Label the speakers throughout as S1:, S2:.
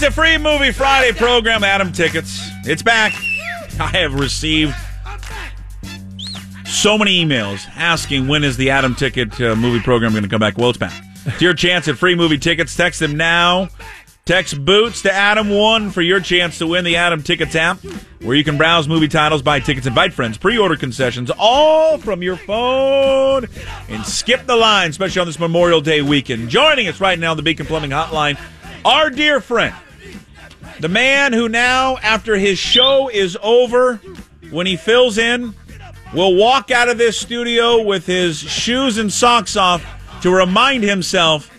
S1: It's a free movie Friday program, Atom Tickets. It's back. I have received so many emails asking when is the Atom Ticket uh, movie program going to come back. Well, it's back. It's your chance at free movie tickets. Text them now. Text Boots to Adam1 for your chance to win the Atom Tickets app, where you can browse movie titles, buy tickets, invite friends, pre order concessions, all from your phone, and skip the line, especially on this Memorial Day weekend. Joining us right now the Beacon Plumbing Hotline, our dear friend, the man who now, after his show is over, when he fills in, will walk out of this studio with his shoes and socks off to remind himself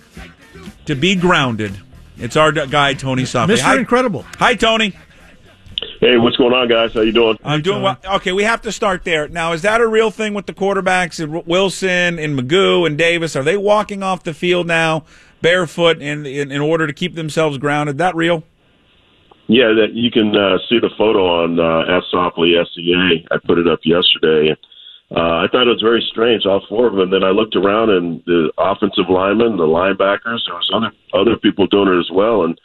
S1: to be grounded. It's our guy Tony Softli.
S2: Mr. Incredible.
S1: Hi, Tony.
S3: Hey, what's going on, guys? How you doing?
S1: I'm doing well. Okay, we have to start there. Now, is that a real thing with the quarterbacks, Wilson and McGough and Davis? Are they walking off the field now barefoot in in, in order to keep themselves grounded? That real?
S3: Yeah, that you can uh, see the photo on uh, Softli SCA. I put it up yesterday. Uh, I thought it was very strange, all four of them. And then I looked around, and the offensive linemen, the linebackers, there was other other people doing it as well, and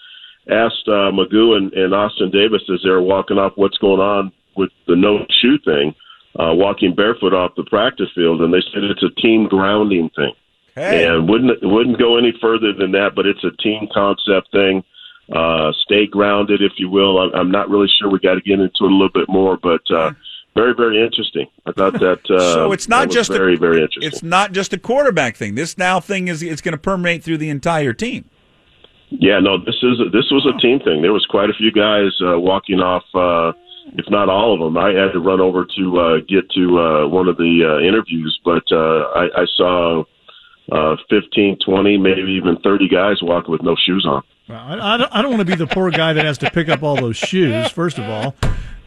S3: asked uh, McGough and, and Austin Davis as they were walking off what's going on with the no shoe thing, uh, walking barefoot off the practice field, and they said it's a team grounding thing,
S1: Hey.
S3: and wouldn't wouldn't go any further than that. But it's a team concept thing. Uh, stay grounded, if you will. I'm, I'm not really sure. We got to get into it a little bit more, but. Uh, very, very interesting. I thought that. Uh,
S1: so it's not just
S3: very,
S1: a,
S3: very interesting.
S1: It's not just a quarterback thing. This now thing is it's going to permeate through the entire team.
S3: Yeah, no, this is this was a team thing. There was quite a few guys uh, walking off, uh, if not all of them. I had to run over to uh, get to uh, one of the uh, interviews, but uh, I, I saw uh, 15, 20, maybe even 30 guys walking with no shoes on.
S2: Well, I, I don't, don't want to be the poor guy that has to pick up all those shoes, first of all.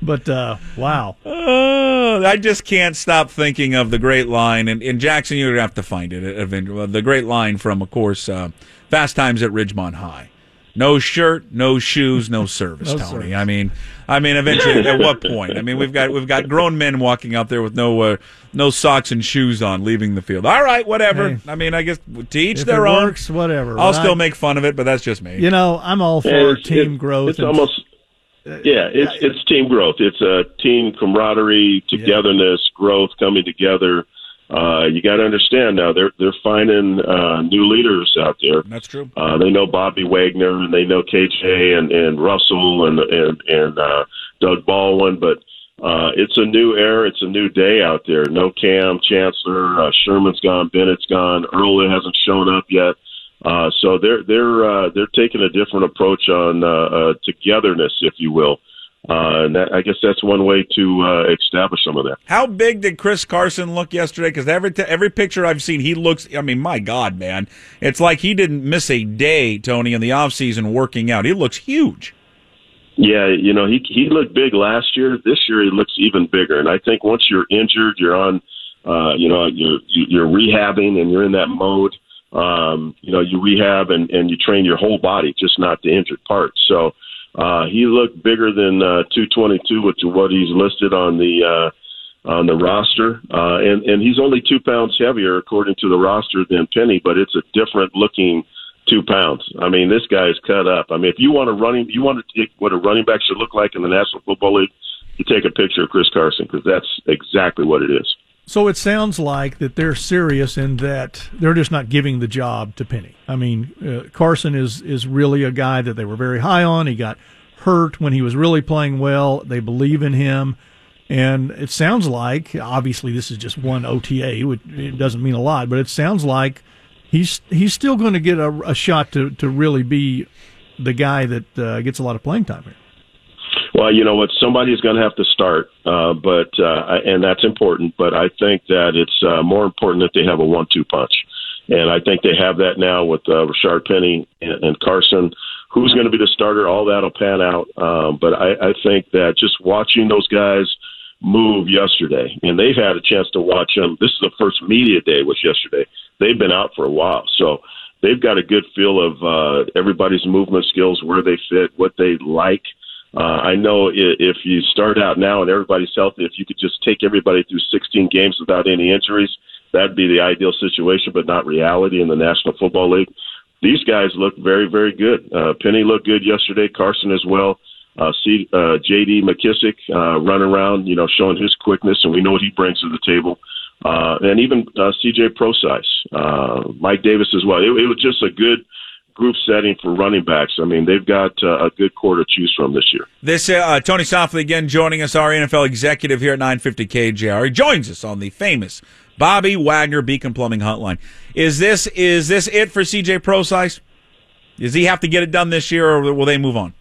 S2: But uh, wow,
S1: Uh, I just can't stop thinking of the great line, and, and Jackson, you're gonna have to find it. eventually. The great line from, of course, uh, Fast Times at Ridgemont High. No shirt, no shoes, no service,
S2: No
S1: Tony.
S2: service.
S1: I mean, I mean, eventually, at what point? I mean, we've got we've got grown men walking out there with no uh, no socks and shoes on, leaving the field. All right, whatever.
S2: Hey.
S1: I mean, I guess to each
S2: if
S1: their
S2: it
S1: own.
S2: works, whatever.
S1: I'll
S2: But
S1: still
S2: I-
S1: make fun of it, but that's just me.
S2: You know, I'm all for
S3: Yeah, it's-
S2: team
S3: it-
S2: growth.
S3: It's
S2: and-
S3: almost yeah, it's it's team growth. It's a team camaraderie, togetherness, growth coming together. Uh, you got to understand now they're they're finding uh, new leaders out there.
S1: That's true.
S3: Uh, they know Bobby Wagner and they know KJ and, and Russell and and and uh, Doug Baldwin, but uh, it's a new era. It's a new day out there. No Kam Chancellor, uh, Sherman's gone, Bennett's gone, Earl hasn't shown up yet. Uh, so they're they're uh, they're taking a different approach on uh, uh, togetherness, if you will. Uh, and that, I guess that's one way to uh, establish some of that.
S1: How big did Chris Carson look yesterday? Because every t- every picture I've seen, he looks. I mean, my God, man, it's like he didn't miss a day, Tony, in the off season working out. He looks huge.
S3: Yeah, you know, he he looked big last year. This year he looks even bigger. And I think once you're injured, you're on, uh, you know, you're you're rehabbing and you're in that mode. Um, you know, you rehab and and you train your whole body, just not the injured part. So uh, he looked bigger than uh, 222, which is what he's listed on the uh, on the roster. Uh, and and he's only two pounds heavier according to the roster than Penny, but it's a different looking two pounds. I mean, this guy is cut up. I mean, if you want a running, you want to take what a running back should look like in the National Football League, you take a picture of Chris Carson because that's exactly what it is.
S2: So it sounds like that they're serious in that they're just not giving the job to Penny. I mean, uh, Carson is is really a guy that they were very high on. He got hurt when he was really playing well. They believe in him, and it sounds like obviously this is just one OTA. which It doesn't mean a lot, but it sounds like he's he's still going to get a, a shot to to really be the guy that uh, gets a lot of playing time here.
S3: Well, you know what? Somebody's going to have to start, uh, but uh, and that's important. But I think that it's uh, more important that they have a one-two punch, and I think they have that now with uh, Richard Penny and, and Carson. Who's going to be the starter? All that'll pan out. Um, but I, I think that just watching those guys move yesterday, and they've had a chance to watch them. This is the first media day was yesterday. They've been out for a while, so they've got a good feel of uh, everybody's movement skills, where they fit, what they like. Uh, I know if you start out now and everybody's healthy, if you could just take everybody through 16 games without any injuries, that'd be the ideal situation, but not reality in the National Football League. these guys look very, very good. Uh, Penny looked good yesterday. Carson as well. Uh, see uh, J.D. McKissic uh, running around, you know, showing his quickness, and we know what he brings to the table. Uh, and even uh, C.J. Prosise, uh, Mike Davis as well. It, it was just a good group setting for running backs. I mean, they've got uh, a good core to choose from this year.
S1: This uh, Tony Softli again joining us, our NFL executive here at 950 KJR. He joins us on the famous Bobby Wagner Beacon Plumbing Hotline. Is this is this it for CJ Prosise? Does he have to get it done this year, or will they move on?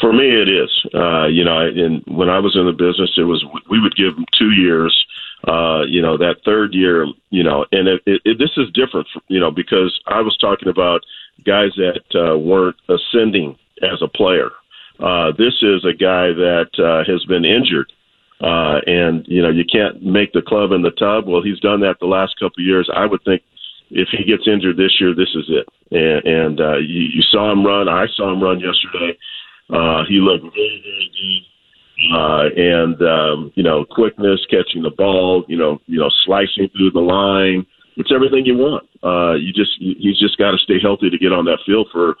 S3: For me, it is. Uh, you know, and when I was in the business, it was we would give them two years. Uh, you know, that third year, you know, and it, it, it, this is different, you know, because I was talking about guys that uh, weren't ascending as a player. Uh, this is a guy that uh, has been injured, uh, and you know you can't make the club in the tub. Well, he's done that the last couple of years. I would think if he gets injured this year, this is it. And, and uh, you, you saw him run. I saw him run yesterday. Uh, he looked very, very good. Uh, and um, you know, quickness, catching the ball, you know, you know, slicing through the line. It's everything you want. Uh, you just he's just got to stay healthy to get on that field for.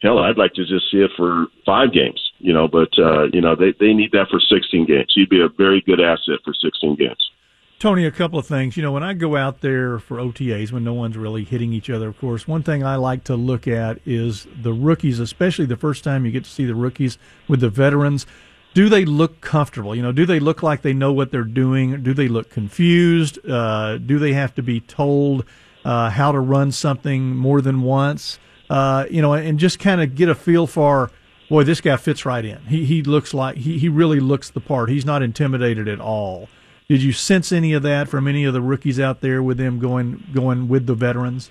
S3: Hell, I'd like to just see it for five games, you know, but uh, you know they they need that for 16 games. He'd be a very good asset for 16 games.
S2: Tony, a couple of things. You know, when I go out there for OTAs, when no one's really hitting each other, of course, one thing I like to look at is the rookies, especially the first time you get to see the rookies with the veterans. Do they look comfortable? You know, do they look like they know what they're doing? Do they look confused? Uh, do they have to be told uh, how to run something more than once? Uh, you know, and just kind of get a feel for, boy, this guy fits right in. He he looks like he he really looks the part. He's not intimidated at all. Did you sense any of that from any of the rookies out there with them going going with the veterans?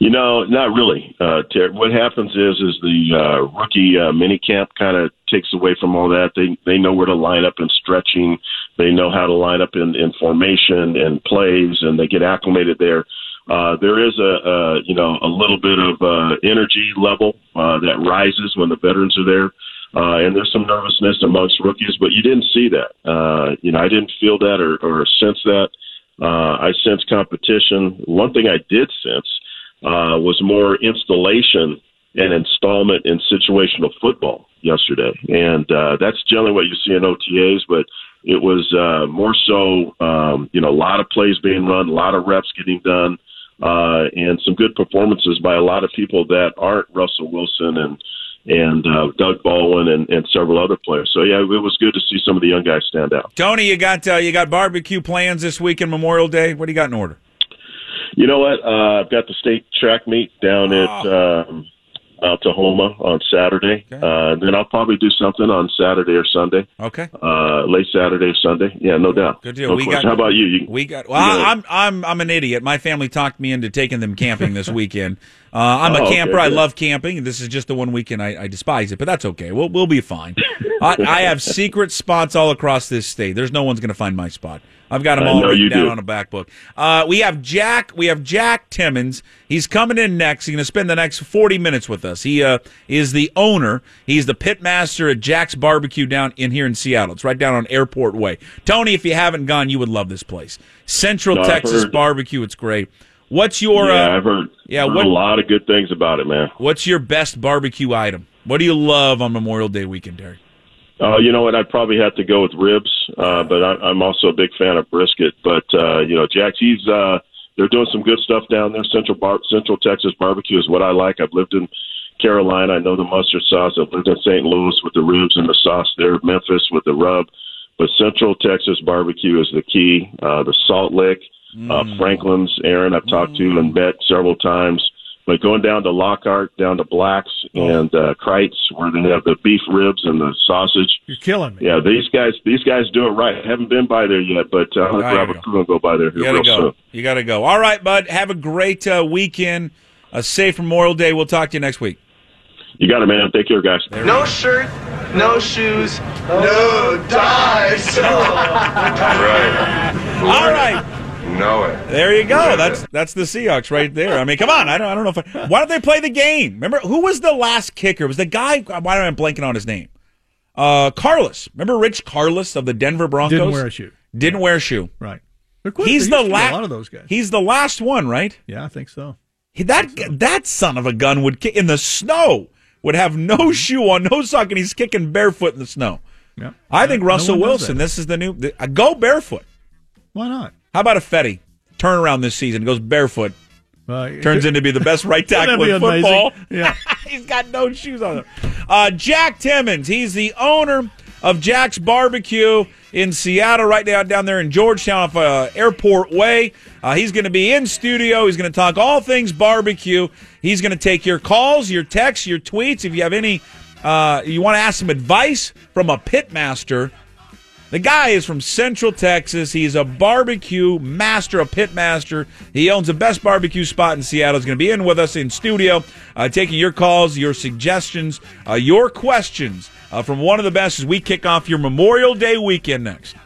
S3: You know, not really. Uh, what happens is, is the uh, rookie uh, mini camp kind of takes away from all that. They they know where to line up in stretching. They know how to line up in, in formation and plays, and they get acclimated there. Uh, there is a, a you know a little bit of uh, energy level uh, that rises when the veterans are there, uh, and there's some nervousness amongst rookies, but you didn't see that. Uh, you know, I didn't feel that or, or sense that. Uh, I sense competition. One thing I did sense uh, was more installation and installment in situational football yesterday, and uh, that's generally what you see in OTAs, but it was uh, more so, um, you know, a lot of plays being run, a lot of reps getting done uh, and some good performances by a lot of people that aren't Russell Wilson and and uh, Doug Baldwin and, and several other players. So yeah, it was good to see some of the young guys stand out.
S1: Tony, you got uh, you got barbecue plans this week Memorial Day. What do you got in order?
S3: You know what? Uh, I've got the state track meet down oh. at um, out to on Saturday. Okay. Uh, then I'll probably do something on Saturday or Sunday.
S1: Okay.
S3: Uh, late Saturday or Sunday. Yeah, no doubt.
S1: Good deal.
S3: No
S1: we
S3: got.
S1: How
S3: about you? you
S1: we got. Well, I'm I'm I'm an idiot. My family talked me into taking them camping this weekend. Uh, I'm
S3: oh,
S1: a camper.
S3: Okay,
S1: I love camping. This is just the one weekend I, I despise it, but that's okay. We'll we'll be fine. I, I have secret spots all across this state. There's no one's going to find my spot. I've got them all written down
S3: do.
S1: on a back book. Uh, we have Jack. We have Jack Timmons. He's coming in next. He's going to spend the next forty minutes with us. He uh, is the owner. He's the pit master at Jack's Barbecue down in here in Seattle. It's right down on Airport Way. Tony, if you haven't gone, you would love this place. Central
S3: no,
S1: Texas Barbecue. It's great. What's your?
S3: Yeah,
S1: uh,
S3: I've heard.
S1: Yeah,
S3: heard
S1: what,
S3: a lot of good things about it, man.
S1: What's your best barbecue item? What do you love on Memorial Day weekend, Derek?
S3: Uh, you know what? I'd probably have to go with ribs, uh, but I, I'm also a big fan of brisket. But uh, you know, Jack, he's uh, they're doing some good stuff down there. Central Bar- Central Texas barbecue is what I like. I've lived in Carolina. I know the mustard sauce. I've lived in St. Louis with the ribs and the sauce there. Memphis with the rub. But Central Texas barbecue is the key. Uh, the Salt Lick, uh, Franklin's, Aaron, I've talked to and met several times. But going down to Lockhart, down to Blacks and uh, Kreuz, where they have the beef ribs and the sausage.
S2: You're killing me.
S3: Yeah, these guys, these guys do it right. Haven't been by there yet, but uh, I'm gonna grab
S1: you
S3: a crew and go by there
S1: You gotta
S3: real
S1: go.
S3: soon.
S1: You gotta go. All right, bud. Have a great uh, weekend. A safe Memorial Day. We'll talk to you next week.
S3: You got it, man. Take care, guys.
S4: No shirt, no shoes, no dice.
S5: Right.
S1: All right.
S5: Know it.
S1: There you go. That's that's the Seahawks right there. I mean, come on. I don't I don't know if I, why don't they play the game? Remember who was the last kicker? It was the guy? Why am I blanking on his name? Uh, Karlis. Remember Rich Karlis of the Denver Broncos?
S2: Didn't wear a shoe.
S1: Didn't wear a shoe.
S2: Right. Quick.
S1: He's the
S2: used to be
S1: last.
S2: A lot of those guys.
S1: He's the last one, right?
S2: yeah, I think so.
S1: That that son of a gun would kick in the snow. Would have no shoe on, no sock, and he's kicking barefoot in the snow.
S2: Yeah.
S1: I think
S2: No
S1: Russell
S2: one does
S1: Wilson. This is the new. The, uh, go barefoot.
S2: Why not?
S1: How about Ifedi turnaround this season? Goes barefoot.
S2: Uh,
S1: Turns into be the best right tackle in football.
S2: amazing? Yeah.
S1: He's got no shoes on. Uh, Jack Timmons. He's the owner of Jack's Barbecue in Seattle, right now down there in Georgetown, off uh, Airport Way. Uh, he's going to be in studio. He's going to talk all things barbecue. He's going to take your calls, your texts, your tweets. If you have any, uh, you want to ask some advice from a pitmaster. The guy is from Central Texas. He's a barbecue master, a pit master. He owns the best barbecue spot in Seattle. He's going to be in with us in studio, uh, taking your calls, your suggestions, uh, your questions uh, from one of the best as we kick off your Memorial Day weekend next.